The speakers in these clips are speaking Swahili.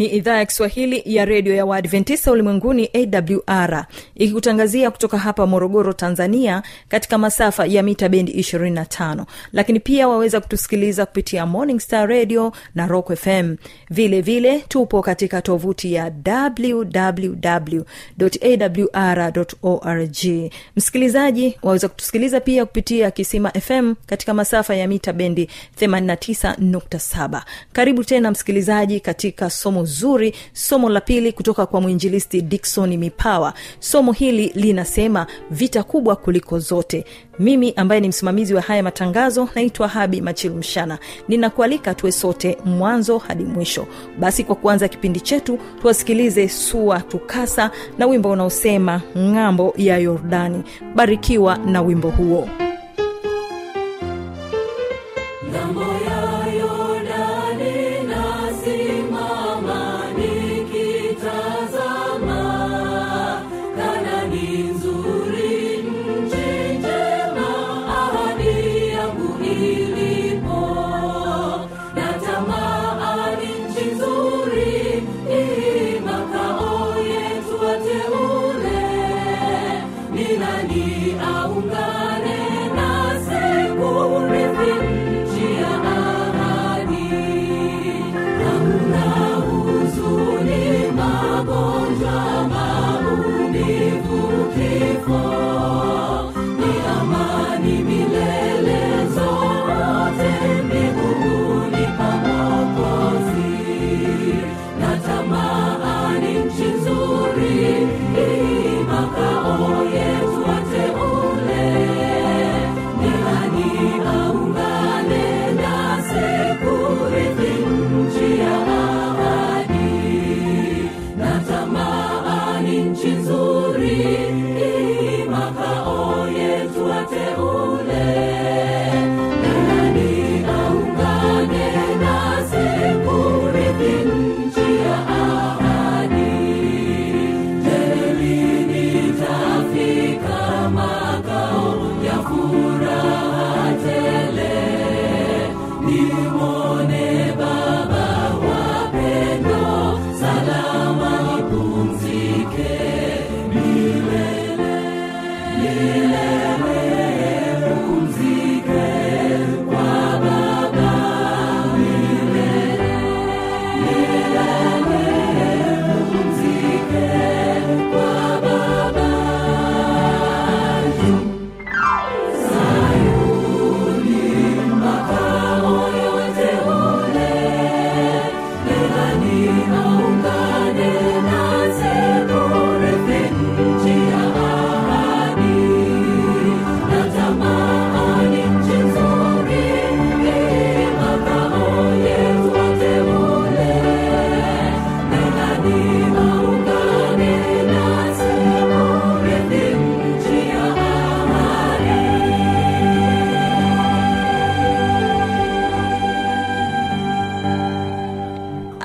ni idhaa ya kiswahili ya redio ya waadventista ulimwenguni awr ikikutangazia kutoka hapa morogoro tanzania katika masafa ya mita bendi 25 lakini pia waweza kutusikiliza kupitia morning star radio na rock fm vile vile tupo katika tovuti ya wwwawr org. Msikilizaji waweza kutusikiliza pia kupitia kisima fm katika masafa ya mita bendi 89.7 karibu tena msikilizaji katika somo zuri somo la pili kutoka kwa mwinjilisti dikson mipawa. Somo hili linasema vita kubwa kuliko zote. Mimi ambaye ni msimamizi wa haya matangazo naitwa habi machilumshana ninakualika tuwe sote mwanzo hadi mwisho. Basi kwa kuanza kipindi chetu tuwasikilize sua tukasa na wimbo unaosema ng'ambo ya yordani. Barikiwa na wimbo huo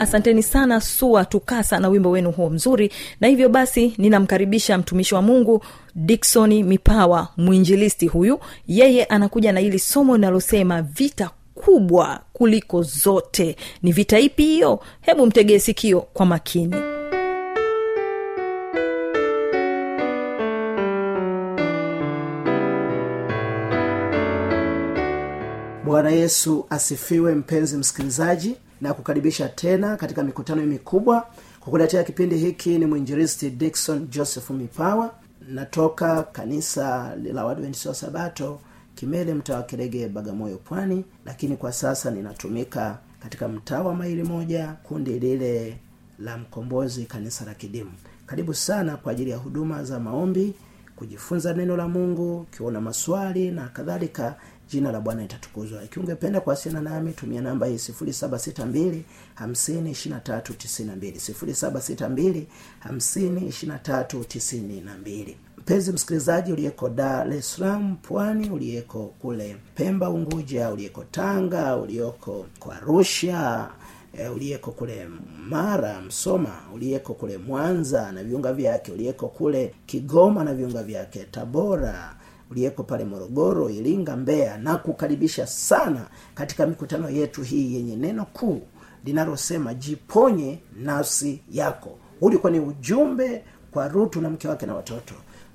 asanteni sana sua tukasa na wimbo wenu huo mzuri. Na hivyo basi ninamkaribisha mtumishi wa mungu diksoni mipawa mwinjilisti huyu. Yeye anakuja na hili somo linalosema vita kubwa kuliko zote. Ni vita ipi hiyo? Hebu mtegee sikio kwa makini. Bwana yesu asifiwe mpenzi msikilizaji na kukaribisha tena katika mikutano mikubwa. Kukuletea kipindi hiki ni mwinjiristi dikson joseph mipawa. Natoka kanisa la wadventisi wa sabato kimele mtaa wa kirege bagamoyo pwani. Lakini kwa sasa ninatumika katika mtaa wa maili moja kundi lile la mkombozi kanisa la kidimu. Karibu sana kwa ajili ya huduma za maombi kujifunza neno la mungu ukiona maswali na kadhalika jina la bwana itatukuzwa ikiwa ungependa kuwasiliana nami tumia namba hii 762 52392 762 mpenzi msikilizaji uliyeko dar es salaam pwani uliyeko kule pemba unguja uliyeko tanga uliyoko kwa arusha e, uliyeko kule mara msoma uliyeko kule mwanza na viunga vyake uliyeko kule kigoma na viunga vyake tabora uliyeko pale morogoro iringa mbeya. Na kukaribisha sana katika mikutano yetu hii yenye neno kuu linalosema jiponye nafsi yako. Ulikuwa ni ujumbe kwa rutu na mke wake na watoto.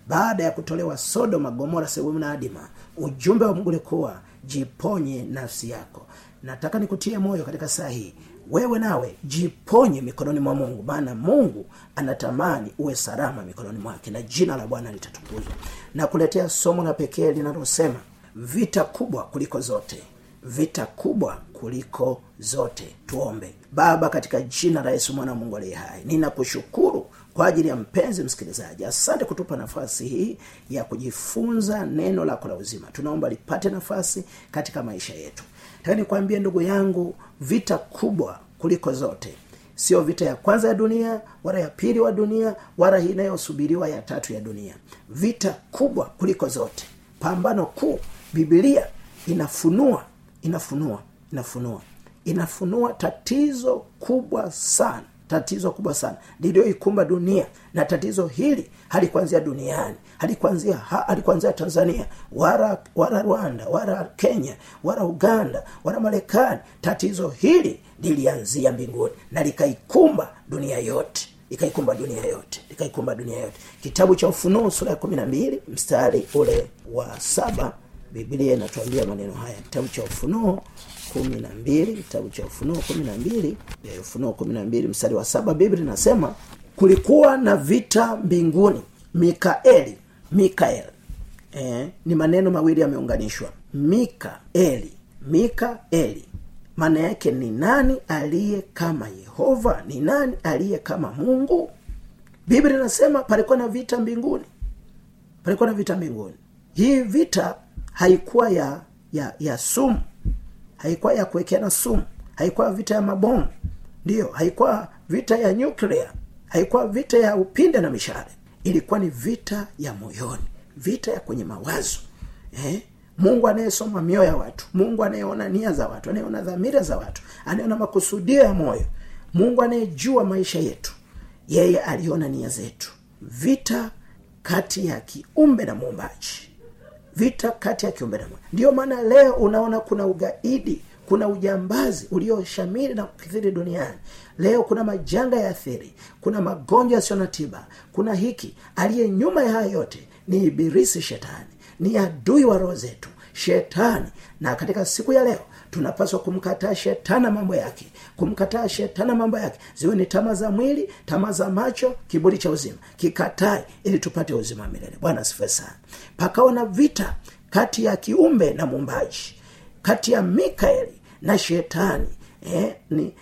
Baada ya kutolewa sodoma gomora sehemu na adima ujumbe wa mungu ulikuwa jiponye nafsi yako. Nataka nikutie moyo katika saa hii wewe nawe jiponye mikononi mwa mungu maana mungu anatamani uwe salama mikononi mwake na jina la bwana litatukuzwa. Na kuletea somo la pekee linalosema vita kubwa kuliko zote vita kubwa kuliko zote. Tuombe. Baba katika jina la yesu mwana wa mungu aliye hai ninakushukuru kwa ajili ya mpenzi msikilizaji. Asante kutupa nafasi hii ya kujifunza neno lako la uzima. Tunaomba lipate nafasi katika maisha yetu taka nikwambie ndugu yangu vita kubwa kuliko zote. Sio vita ya kwanza ya dunia wala ya pili wa dunia wala inayosubiriwa ya tatu ya dunia. Vita kubwa kuliko zote. Pambano kuu bibilia inafunua inafunua inafunua. Inafunua tatizo kubwa sana tatizo kubwa sana. Liliyoikumba dunia. Na tatizo hili halikuanzia duniani. Halikuanzia ha, halikuanzia tanzania. Wala wala rwanda wala kenya wala uganda wala marekani. Tatizo hili lilianzia mbinguni. Na likaikumba dunia yote. Ikaikumba dunia yote. Ikaikumba dunia yote. Kitabu cha ufunuo sura ya kumi na mbili mstari ule wa saba. Biblia inatuambia maneno haya. Kitabu cha ufunuo kumi na mbili kitabu cha ufunuo kumi na mbili eh, ufunuo kumi na mbili mstari wa saba biblia inasema kulikuwa na vita mbinguni. Mikaeli mikael eh, ni maneno mawili yameunganishwa. Mikaeli mikaeli. Maana yake ni nani aliye kama yehova? Ni nani aliye kama mungu? Biblia inasema palikuwa na vita mbinguni. Palikuwa na vita mbinguni. Hii vita haikuwa ya ya ya sumu haikuwa ya kuwekeana sumu haikuwa vita ya mabomu ndiyo haikuwa vita ya nyuklia haikuwa vita ya upinde na mishale. Ilikuwa ni vita ya moyoni vita ya kwenye mawazo eh? mungu anayesoma mioyo ya watu mungu anayeona nia za watu anayeona dhamira za watu anayeona makusudio ya moyo mungu anayejua maisha yetu yeye aliona nia zetu. Vita kati ya kiumbe na muumbaji vita kati ya kiumbe na ndiyo maana leo unaona kuna ugaidi kuna ujambazi ulioshamiri na kukithiri duniani. Leo kuna majanga ya athiri kuna magonjwa yasiyo na tiba kuna hiki. Aliye nyuma ya haya yote ni ibirisi shetani ni adui wa roho zetu shetani. Na katika siku ya leo tunapaswa kumkataa shetani na mambo yake. Kumkataa shetani mambo yake. Ziwe ni tama za mwili tama za macho kiburi cha uzima. Kikatae ili tupate uzima milele. Bwana sana. Pakawa na vita kati ya kiumbe na muumbaji kati ya mikaeli na shetani eh, ni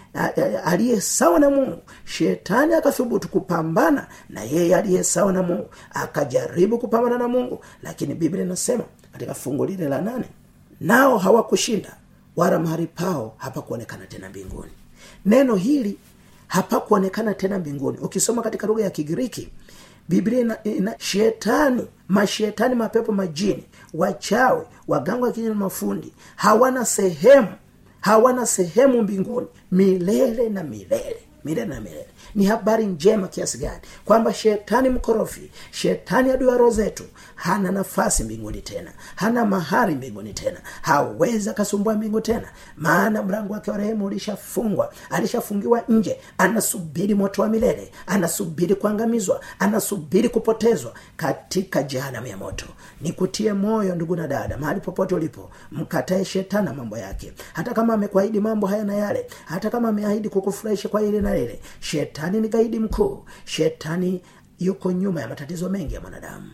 aliye sawa na mungu. Shetani akathubutu kupambana na yeye aliye sawa na mungu akajaribu kupambana na mungu. Lakini biblia inasema katika fungu lile la nane nao hawakushinda wala mahali pao hapakuonekana tena mbinguni. Neno hili hapakuonekana tena mbinguni. Ukisoma katika lugha ya kigiriki biblia ina, ina shetani mashetani mapepo majini wachawi waganga wa kinyana mafundi hawana sehemu hawana sehemu mbinguni. Milele na milele milele na milele ni habari njema kiasi gani? Kwamba shetani mkorofi shetani adui roho zetu hana nafasi mbinguni tena hana mahari mbinguni tena hawezi akasumbua mbingu tena. Maana mlango wake wa rehemu ulishafungwa alishafungiwa nje anasubiri moto wa milele anasubiri kuangamizwa anasubiri kupotezwa katika jehanamu ya moto. Nikutie moyo ndugu na dada mahali popote ulipo mkatae shetani mambo yake. Hata kama amekuahidi mambo haya na yale hata kama ameahidi kukufurahisha kwa ile na lile ni gaidi mkuu. Shetani yuko nyuma ya matatizo mengi ya mwanadamu.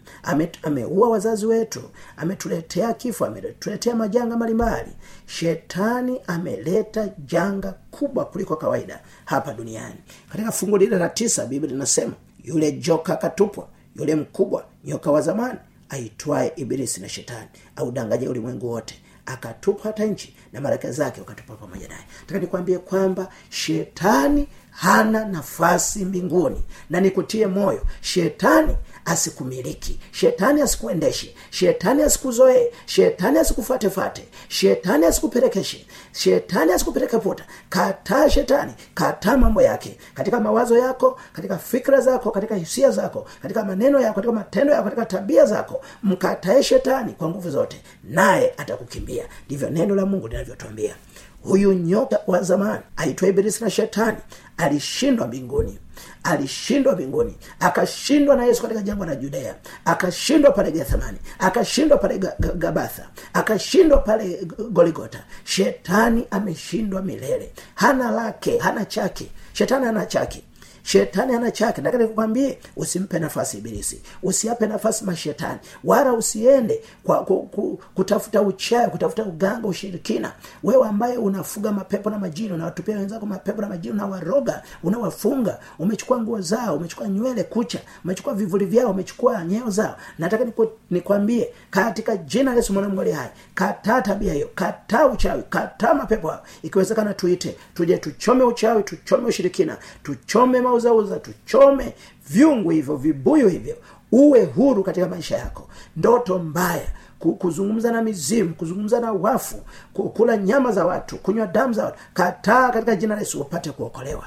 Ameua wazazi wetu. Ametuletea kifo ametuletea majanga mbalimbali. Shetani ameleta janga kubwa kuliko kawaida hapa duniani. Katika fungu lile la tisa biblia linasema yule joka akatupwa yule mkubwa nyoka wa zamani aitwaye ibilisi na shetani audanganye ulimwengu wote akatupwa hata nchi na maraka zake wakatupwa pamoja naye. Taka nikwambie kwamba shetani hana nafasi mbinguni. Na nikutie moyo shetani asikumiliki shetani asikuendeshe shetani asikuzoee shetani asikufatefate shetani asikupelekeshe shetani asikupeleke puta. Kataa shetani kataa mambo yake. Katika mawazo yako katika fikra zako katika hisia zako katika maneno yako katika matendo yako katika tabia zako mkatae shetani kwa nguvu zote naye atakukimbia. Ndivyo neno la mungu linavyotuambia huyu nyoka wa zamani aitwa ibilisi na shetani alishindwa mbinguni alishindwa mbinguni akashindwa na yesu katika jangwa la judea akashindwa pale gethsemani akashindwa pale Ga- Ga- gabatha akashindwa pale goligota shetani ameshindwa milele. Hana lake hana chake. Shetani hana chake shetani ana chake. Nataka nikwambie usimpe nafasi ibilisi. Usiape nafasi mashetani. Wala usiende kwa ku, ku, kutafuta uchawi kutafuta uganga ushirikina. Wewe ambaye unafuga mapepo na majini unawatupia wenzako mapepo na majini unawaroga unawafunga umechukua nguo zao umechukua nywele kucha umechukua vivuli vyao umechukua nyeo zao. Nataka nikwambie katika jina la yesu mwanamgu hai kataa tabia hiyo kataa uchawi kataa mapepo hayo. Ikiwezekana tuite tuje tuchome uchawi tuchome ushirikina tuchome mauzauza tuchome vyungu hivyo vibuyu hivyo uwe huru katika maisha yako. Ndoto mbaya kuzungumza na mizimu kuzungumza na wafu ku- kula nyama za watu kunywa damu za watu kataa katika jina la yesu upate kuokolewa.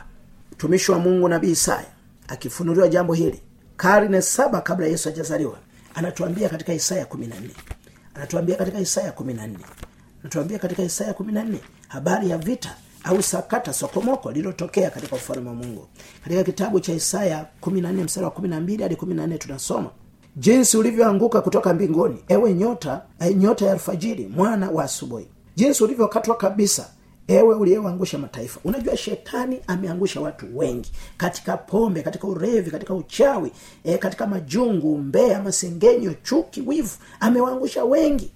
Mtumishi wa mungu nabii isaya akifunuliwa jambo hili karne saba kabla yesu hajazaliwa anatuambia katika isaya kumi na nne. Anatuambia katika isaya kumi na nne. Anatuambia katika isaya kumi na nne habari ya vita au sakata sokomoko lililotokea katika ufalme wa mungu. Katika kitabu cha isaya kumi na nne mstari wa kumi na mbili hadi kumi na nne tunasoma jinsi ulivyoanguka kutoka mbinguni ewe nyota e, nyota ya alfajiri mwana wa asubuhi. Jinsi ulivyokatwa kabisa ewe uliyeangusha mataifa. Unajua shetani ameangusha watu wengi katika pombe katika urevi katika uchawi e, katika majungu mbea masengenyo chuki wivu. Amewaangusha wengi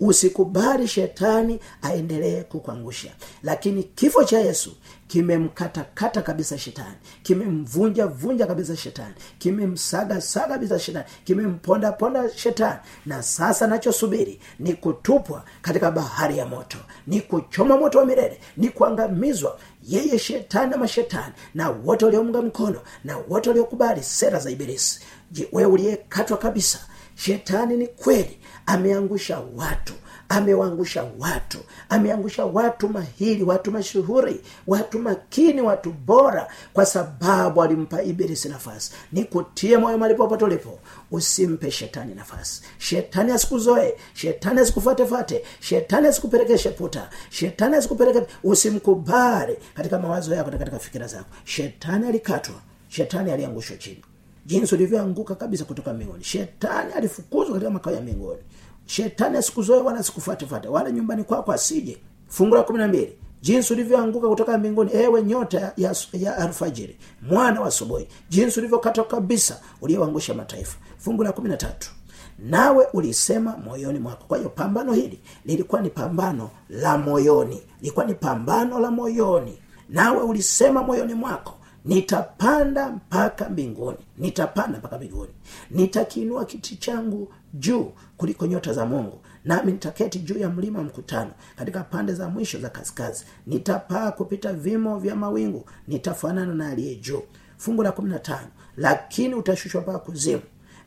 usikubali shetani aendelee kukuangusha. Lakini kifo cha yesu kimemkatakata kabisa shetani. Kimemvunja vunja kabisa shetani. Kimemsaga saga kabisa shetani. Kimemponda ponda shetani. Na sasa nachosubiri ni kutupwa katika bahari ya moto. Ni kuchoma moto wa milele. Ni kuangamizwa yeye shetani na mashetani na wote waliomunga mkono na wote waliokubali sera za ibilisi. Je, uliyekatwa kabisa shetani ni kweli ameangusha watu amewaangusha watu ameangusha watu mahiri watu mashuhuri watu makini watu bora kwa sababu alimpa ibilisi nafasi. Ni kutie moyo malipopote ulipo usimpe shetani nafasi. Shetani asikuzoe shetani asikufatefate shetani asikupelekeshe puta shetani asikupeleke usimkubali katika mawazo yako na katika fikira zako. Shetani alikatwa shetani aliangushwa chini jinsi ulivyoanguka kabisa kutoka mbinguni. Shetani alifukuzwa katika makao ya mbinguni. Shetani asikuzoe wala asikufatefate wala nyumbani kwako asije. Fungu la kumi na mbili. Jinsi ulivyoanguka kutoka mbinguni ewe nyota ya, ya, alfajiri mwana wa asubuhi. Jinsi ulivyokatwa kabisa uliyoangusha mataifa. Fungu la kumi na tatu. Nawe ulisema moyoni mwako. Kwa hiyo pambano hili lilikuwa ni pambano la moyoni. Lilikuwa ni pambano la moyoni. Nawe ulisema moyoni mwako nitapanda mpaka mbinguni. Nitapanda mpaka mbinguni. Nitakiinua kiti changu juu kuliko nyota za mungu. Nami nitaketi juu ya mlima mkutano katika pande za mwisho za kaskazi nitapaa kupita vimo vya mawingu. Nitafanana na aliye juu. Fungu la kumi na tano. Lakini utashushwa mpaka kuzimu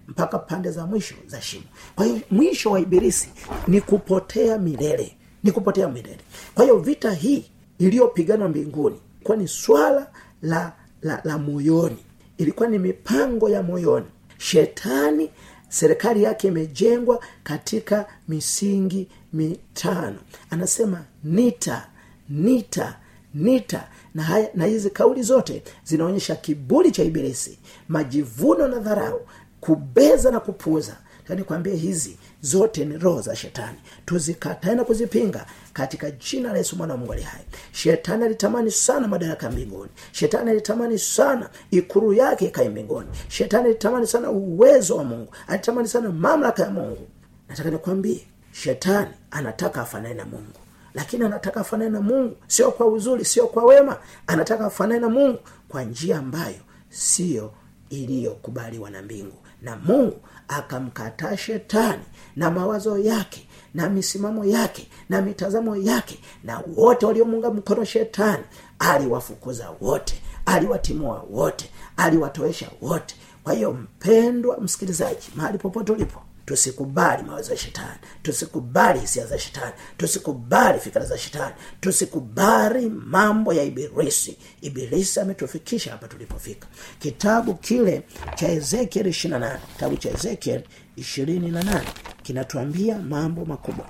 mpaka pande za mwisho za shimo. Kwa hiyo mwisho wa ibilisi ni kupotea milele. Ni kupotea milele. Kwa hiyo vita hii iliyopiganwa mbinguni kwa ni swala la la, la moyoni. Ilikuwa ni mipango ya moyoni. Shetani serikali yake imejengwa katika misingi mitano. Anasema nita nita nita. Na, haya, na hizi kauli zote zinaonyesha kiburi cha ibilisi majivuno na dharau kubeza na kupuza tani kwambie hizi zote ni roho za shetani. Tuzikatae na kuzipinga katika jina la yesu mwana wa mungu ali hai. Shetani alitamani sana madaraka mbinguni. Shetani alitamani sana ikuru yake ikae mbinguni. Shetani alitamani sana uwezo wa mungu. Alitamani sana mamlaka ya mungu. Nataka nikwambie shetani anataka afanane na mungu. Lakini anataka afanane na mungu sio kwa uzuri sio kwa wema. Anataka afanane na mungu kwa njia ambayo siyo iliyokubaliwa na mbingu. Na mungu akamkataa shetani na mawazo yake na misimamo yake na mitazamo yake na wote waliomunga mkono shetani aliwafukuza wote aliwatimua wote aliwatoesha wote. Kwa hiyo mpendwa msikilizaji mahali popote ulipo tusikubali mawazo ya shetani. Tusikubali hisia za shetani. Tusikubali fikira za shetani. Tusikubali mambo ya ibilisi. Ibilisi ametufikisha hapa tulipofika. Kitabu kile cha ezekiel 28 kitabu cha ezekiel 28 kinatuambia mambo makubwa.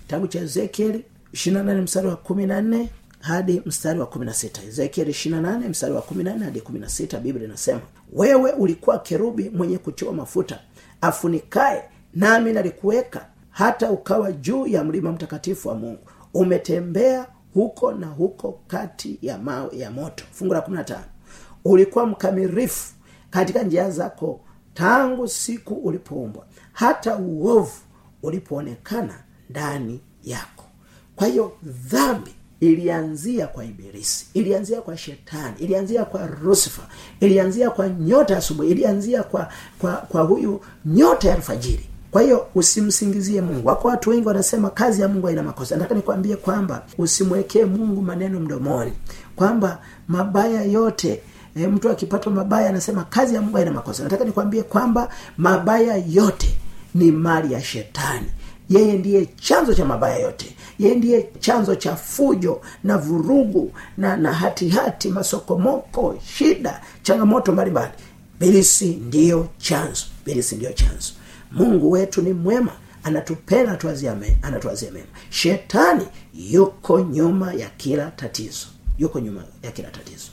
Kitabu cha ezekiel 28 mstari wa 14 hadi mstari wa 16 ezekiel 28 mstari wa 14 hadi 16 biblia inasema wewe ulikuwa kerubi mwenye kutiwa mafuta afunikae nami nalikuweka hata ukawa juu ya mlima mtakatifu wa mungu. Umetembea huko na huko kati ya mawe ya moto. Fungu la 15 ulikuwa mkamirifu katika njia zako tangu siku ulipoumbwa hata uovu ulipoonekana ndani yako. Kwa hiyo dhambi ilianzia kwa ibilisi ilianzia kwa shetani ilianzia kwa rusifa ilianzia kwa nyota ya asubuhi ilianzia kwa kwa kwa huyu nyota ya alfajiri kwa hiyo usimsingizie mungu. Wako watu wengi wanasema kazi ya mungu haina makosa. Nataka nikwambie kwamba usimwekee mungu maneno mdomoni. Kwamba mabaya yote e, mtu akipata mabaya anasema kazi ya mungu haina makosa. Nataka nikwambie kwamba mabaya yote ni mali ya shetani. Yeye ndiye chanzo cha mabaya yote. Yeye ndiye chanzo cha fujo na vurugu na na hatihati hati, masokomoko shida changamoto mbalimbali. Bilisi ndiyo chanzo. Bilisi ndiyo chanzo mungu wetu ni mwema anatupenda anatuazia mema. Shetani yuko nyuma ya kila tatizo yuko nyuma ya kila tatizo.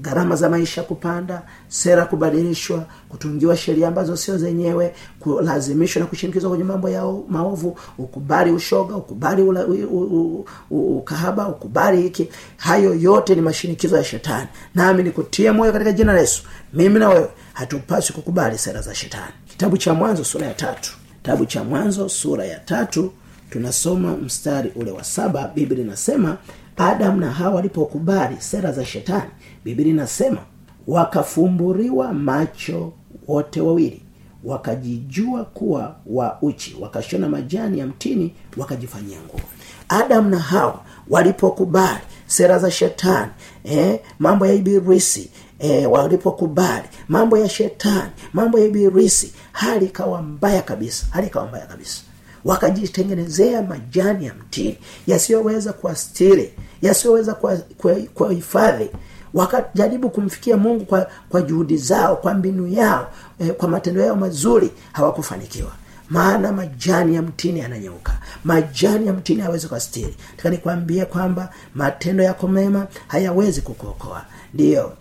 Gharama za maisha kupanda sera kubadilishwa kutungiwa sheria ambazo sio zenyewe kulazimishwa na kushinikizwa kwenye mambo ya maovu ukubali ushoga ukubali ula, u, u, u, ukahaba ukubali hiki. Hayo yote ni mashinikizo ya shetani. Nami nikutie moyo katika jina la yesu. Mimi na wewe hatupaswi kukubali sera za shetani kitabu cha mwanzo sura ya tatu. Kitabu cha mwanzo sura ya tatu tunasoma mstari ule wa saba. Biblia inasema adamu na hawa walipokubali sera za shetani biblia inasema wakafumburiwa macho wote wawili wakajijua kuwa wa uchi wakashona majani ya mtini wakajifanyia nguo. Adamu na hawa walipokubali sera za shetani eh, mambo ya ibilisi e, walipokubali mambo ya shetani mambo ya ibilisi hali ikawa mbaya kabisa hali ikawa mbaya kabisa. Wakajitengenezea majani ya mtini yasiyoweza kuastiri yasiyoweza kuwahifadhi. Wakajaribu kumfikia mungu kwa, kwa juhudi zao kwa mbinu yao eh, kwa matendo yao mazuri hawakufanikiwa. Maana majani ya mtini yananyeuka majani ya mtini hayawezi kuastiri taka nikwambie kwamba matendo yako mema hayawezi kukuokoa ndiyo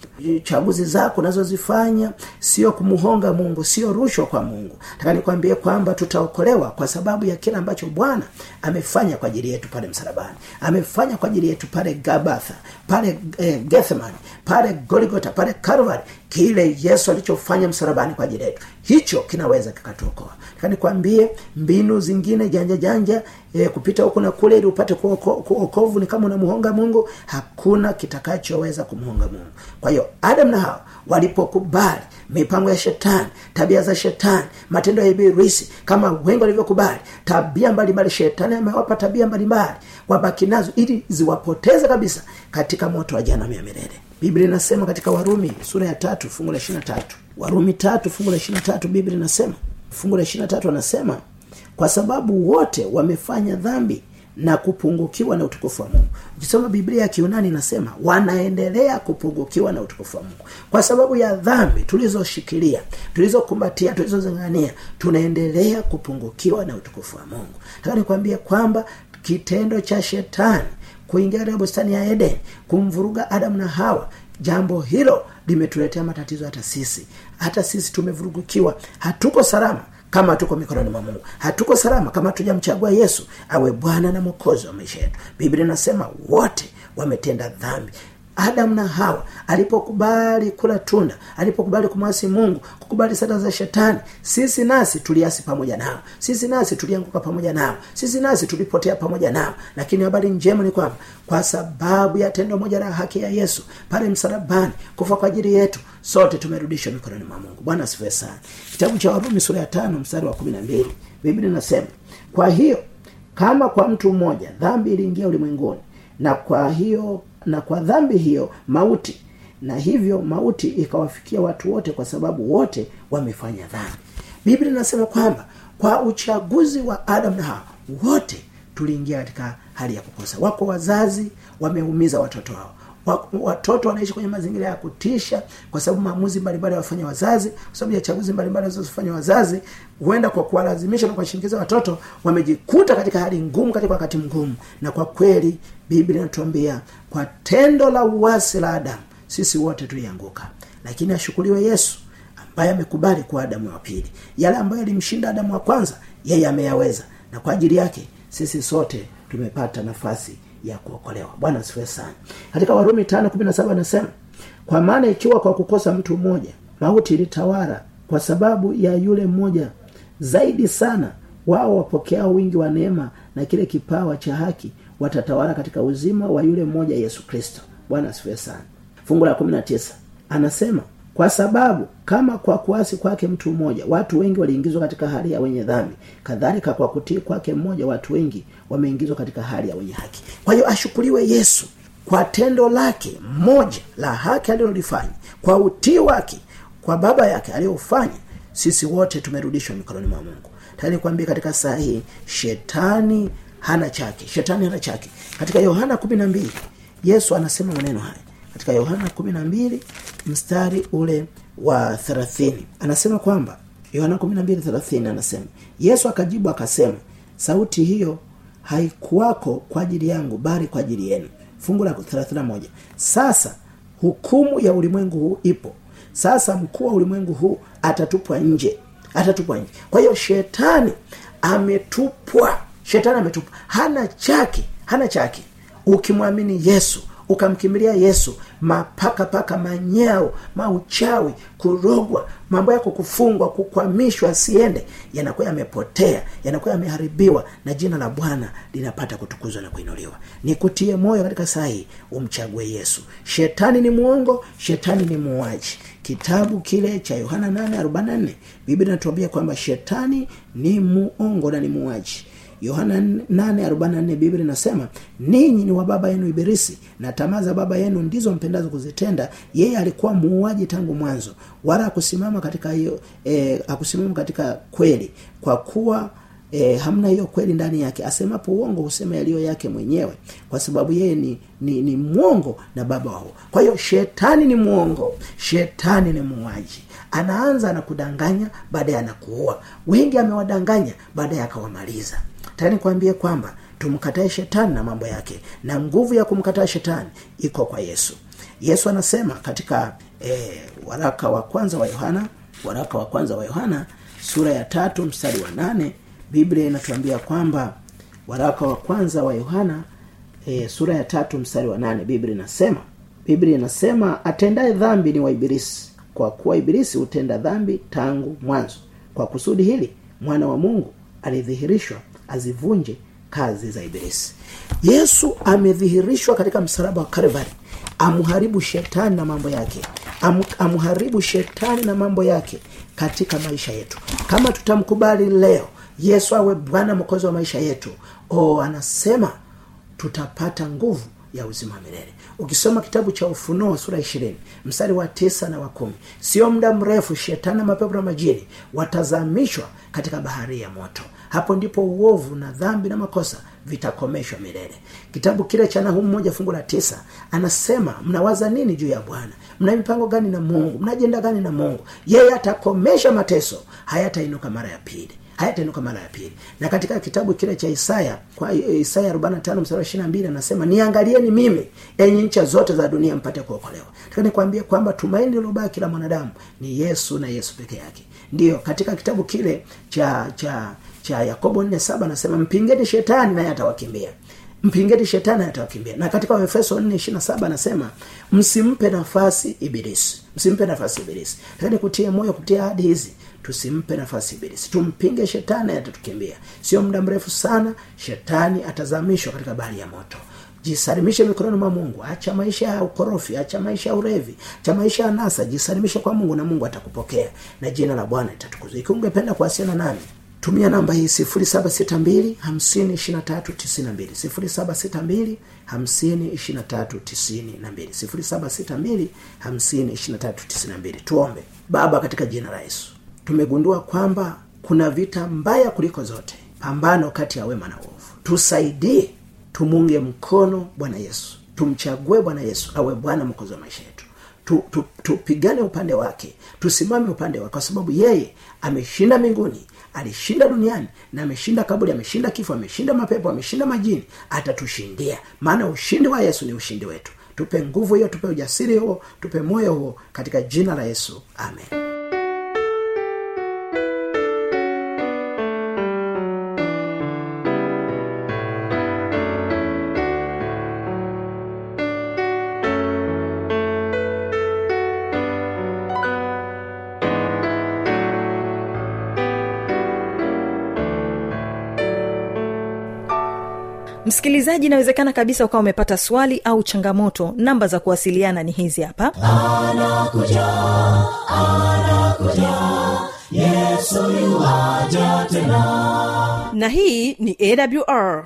chaguzi zako unazozifanya sio kumhonga mungu sio rushwa kwa mungu. Taka nikwambie kwamba tutaokolewa kwa sababu ya kile ambacho bwana amefanya kwa ajili yetu pale msalabani. Amefanya kwa ajili yetu pale gabatha pale eh, gethman pale goligota pale calvary. Kile yesu alichofanya msalabani kwa ajili yetu. Hicho kinaweza kikatuokoa kanikwambie mbinu zingine janja janja e, kupita huku na kule ili upate kuokovu ni kama unamuhonga mungu hakuna kitakachoweza kumhonga mungu. Kwa hiyo adam na hawa walipokubali mipango ya shetani tabia za shetani matendo ya ibilisi kama wengi walivyokubali tabia mbalimbali shetani amewapa tabia mbalimbali wabaki nazo ili ziwapoteze kabisa katika moto wa janamu ya milele. Biblia inasema katika warumi sura ya tatu fungu la ishirina tatu. Warumi tatu fungu la ishirina tatu biblia inasema fungu la ishirina tatu anasema kwa sababu wote wamefanya dhambi na kupungukiwa na utukufu wa mungu. Ukisoma biblia ya kiunani inasema wanaendelea kupungukiwa na utukufu wa mungu. Kwa sababu ya dhambi tulizoshikilia tulizokumbatia tulizozingania tunaendelea kupungukiwa na utukufu wa mungu. Taka nikwambia kwamba kitendo cha shetani kuingia katika bustani ya eden kumvuruga adamu na hawa jambo hilo limetuletea matatizo hata sisi hata sisi tumevurugukiwa. Hatuko salama kama tuko mikononi mwa mungu. Hatuko salama kama tujamchagua yesu awe bwana na mwokozi wa maisha yetu. Biblia inasema wote wametenda dhambi adamu na hawa alipokubali kula tunda alipokubali kumwasi mungu kukubali sada za shetani sisi nasi tuliasi pamoja nao sisi nasi tulianguka pamoja nao sisi nasi tulipotea pamoja nao. Lakini habari njema ni kwamba kwa sababu ya tendo moja la haki ya yesu pale msalabani kufa kwa ajili yetu sote tumerudishwa mikononi mwa mungu. Bwana asifiwe sana. Kitabu cha warumi sura ya tano mstari wa kumi na mbili biblia inasema kwa hiyo kama kwa mtu mmoja dhambi iliingia ulimwenguni na kwa hiyo na kwa dhambi hiyo mauti. Na hivyo mauti ikawafikia watu wote kwa sababu wote wamefanya dhambi. Biblia inasema kwamba kwa uchaguzi wa adamu na hawa wote tuliingia katika hali ya kukosa. Wako wazazi wameumiza watoto wao. Wa- watoto wanaishi kwenye mazingira ya kutisha kwa sababu maamuzi mbalimbali wafanya wazazi kwa sababu ya chaguzi mbalimbali wazozifanya wazazi huenda kwa kuwalazimisha na kuwashinikiza watoto wamejikuta katika hali ngumu katika wakati mgumu. Na kwa kweli biblia inatuambia kwa tendo la uwasi la adamu sisi wote tulianguka. Lakini ashukuriwe yesu ambaye amekubali kuwa adamu wa pili. Yale ambayo yalimshinda adamu wa kwanza yeye ameyaweza. Na kwa ajili yake sisi sote tumepata nafasi ya kuokolewa. Bwana asifiwe sana. Katika warumi tano kumi na saba anasema kwa maana ikiwa kwa kukosa mtu mmoja mauti ilitawala kwa sababu ya yule mmoja. Zaidi sana wao wapokeao wingi wa neema na kile kipawa cha haki watatawala katika uzima wa yule mmoja yesu kristo. Bwana asifiwe sana. Fungu la kumi na tisa anasema kwa sababu kama kwa kuasi kwake mtu mmoja watu wengi waliingizwa katika hali ya wenye dhambi. Kadhalika kwa kutii kwake mmoja watu wengi wameingizwa katika hali ya wenye haki. Kwa hiyo ashukuriwe yesu kwa tendo lake mmoja la haki alilolifanya kwa utii wake kwa baba yake aliyofanya sisi wote tumerudishwa mikononi mwa mungu. Tayari katika saa hii shetani hana chake shetani hana chake. Katika yohana kumi na mbili yesu anasema maneno haya. Katika yohana kumi na mbili mstari ule wa thelathini. Anasema kwamba yohana kumi na mbili thelathini anasema yesu akajibu akasema sauti hiyo haikuwako kwa ajili yangu bali kwa ajili yenu. Fungu la 31 sasa hukumu ya ulimwengu huu ipo. Sasa mkuu wa ulimwengu huu atatupwa nje. Atatupwa nje. Kwa hiyo shetani ametupwa. Shetani ametupwa. Hana chake hana chake ukimwamini yesu ukamkimbilia yesu mapakapaka manyao mauchawi kurogwa mambo yako kufungwa kukwamishwa asiende yanakuwa yamepotea yanakuwa yameharibiwa na jina la bwana linapata kutukuzwa na kuinuliwa. Nikutie moyo katika saa hii umchague yesu. Shetani ni mwongo shetani ni muuaji. Kitabu kile cha yohana 844 biblia inatuambia kwamba shetani ni muongo na ni muuaji yohana 844 biblia inasema ninyi ni wa baba yenu ibilisi na tamaa za baba yenu ndizo mpendazo kuzitenda. Yeye alikuwa muuaji tangu mwanzo wala akusimama katika hiyo e, akusimama katika kweli kwa kuwa e, hamna hiyo kweli ndani yake. Asemapo uongo husema yaliyo yake mwenyewe kwa sababu yeye ni, ni, ni mwongo na baba wao. Kwa hiyo shetani ni mwongo shetani ni muuaji. Anaanza na kudanganya baadaye anakuua. Wengi amewadanganya baadaye akawamaliza tani kuambia kwamba tumkatae shetani na mambo yake na nguvu ya kumkataa shetani iko kwa yesu. Yesu anasema katika e, waraka wa kwanza wa yohana waraka wa kwanza wa yohana sura ya tatu mstari wa nane biblia inatuambia kwamba waraka wa kwanza wa yohana e, sura ya tatu mstari wa nane biblia inasema biblia inasema atendaye dhambi ni waibirisi kwa kuwa ibilisi hutenda dhambi tangu mwanzo. Kwa kusudi hili mwana wa mungu alidhihirishwa azivunje kazi za ibilisi. Yesu amedhihirishwa katika msalaba wa kalvari. Amharibu shetani na mambo yake. Am, amharibu shetani na mambo yake katika maisha yetu. Kama tutamkubali leo yesu awe bwana mokozi wa maisha yetu. O anasema tutapata nguvu ya uzima wa milele. Ukisoma kitabu cha ufunuo sura ishirini mstari wa tisa na wa kumi sio muda mrefu shetani na mapepo na majini watazamishwa katika bahari ya moto. Hapo ndipo uovu na dhambi na makosa vitakomeshwa milele. Kitabu kile cha nahumu moja fungu la tisa anasema mnawaza nini juu ya bwana? Mna mipango gani na mungu? Mna ajenda gani na mungu? Yeye atakomesha mateso hayatainuka mara ya pili hayatainuka mara ya pili. Na katika kitabu kile cha isaya kwa isaya 45 mstari wa 22 anasema niangalieni mimi enyi ncha zote za dunia mpate kuokolewa. Taka nikwambie kwamba tumaini lilobaki la mwanadamu ni yesu na yesu peke yake. Ndiyo katika kitabu kile cha cha cha yakobo 47 anasema mpingeni shetani naye atawakimbia. Mpingeni shetani atawakimbia. Na katika waefeso 427 anasema msimpe nafasi ibilisi. Msimpe nafasi ibilisi. Lakini kutia moyo kutia ahadi hizi tusimpe nafasi ibilisi tumpinge shetani atatukimbia. Sio muda mrefu sana shetani atazamishwa katika bahari ya moto. Jisalimishe mikononi mwa mungu. Acha maisha ya ukorofi acha maisha ya urevi acha maisha ya nasa jisalimishe kwa mungu na mungu atakupokea. Na jina la bwana litatukuzwa ikiwa ungependa kuwasiliana nami tumia namba hii 762 762 762 tuombe. Baba katika jina la yesu tumegundua kwamba kuna vita mbaya kuliko zote. Pambano kati ya wema na uovu. Tusaidie tumunge mkono bwana yesu. Tumchague bwana yesu awe bwana mkozi wa maisha yetu. Tu, tu, upande wake. Tusimame upande wake kwa sababu yeye ameshinda mbinguni alishinda duniani na ameshinda kaburi ameshinda kifo ameshinda mapepo ameshinda majini. Atatushindia. Maana ushindi wa yesu ni ushindi wetu. Tupe nguvu hiyo tupe ujasiri huo tupe moyo huo katika jina la yesu. Amen msikilizaji inawezekana kabisa ukawa umepata swali au changamoto. Namba za kuwasiliana ni hizi hapa. Na hii ni awr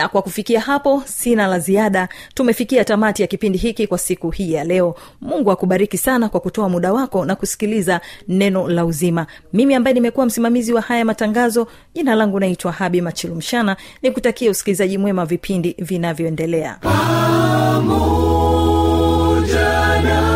na kwa kufikia hapo sina la ziada. Tumefikia tamati ya kipindi hiki kwa siku hii ya leo. Mungu akubariki sana kwa kutoa muda wako na kusikiliza neno la uzima. Mimi ambaye nimekuwa msimamizi wa haya matangazo jina langu naitwa habi machilumshana. Ni kutakia usikilizaji mwema vipindi vinavyoendelea. Chakula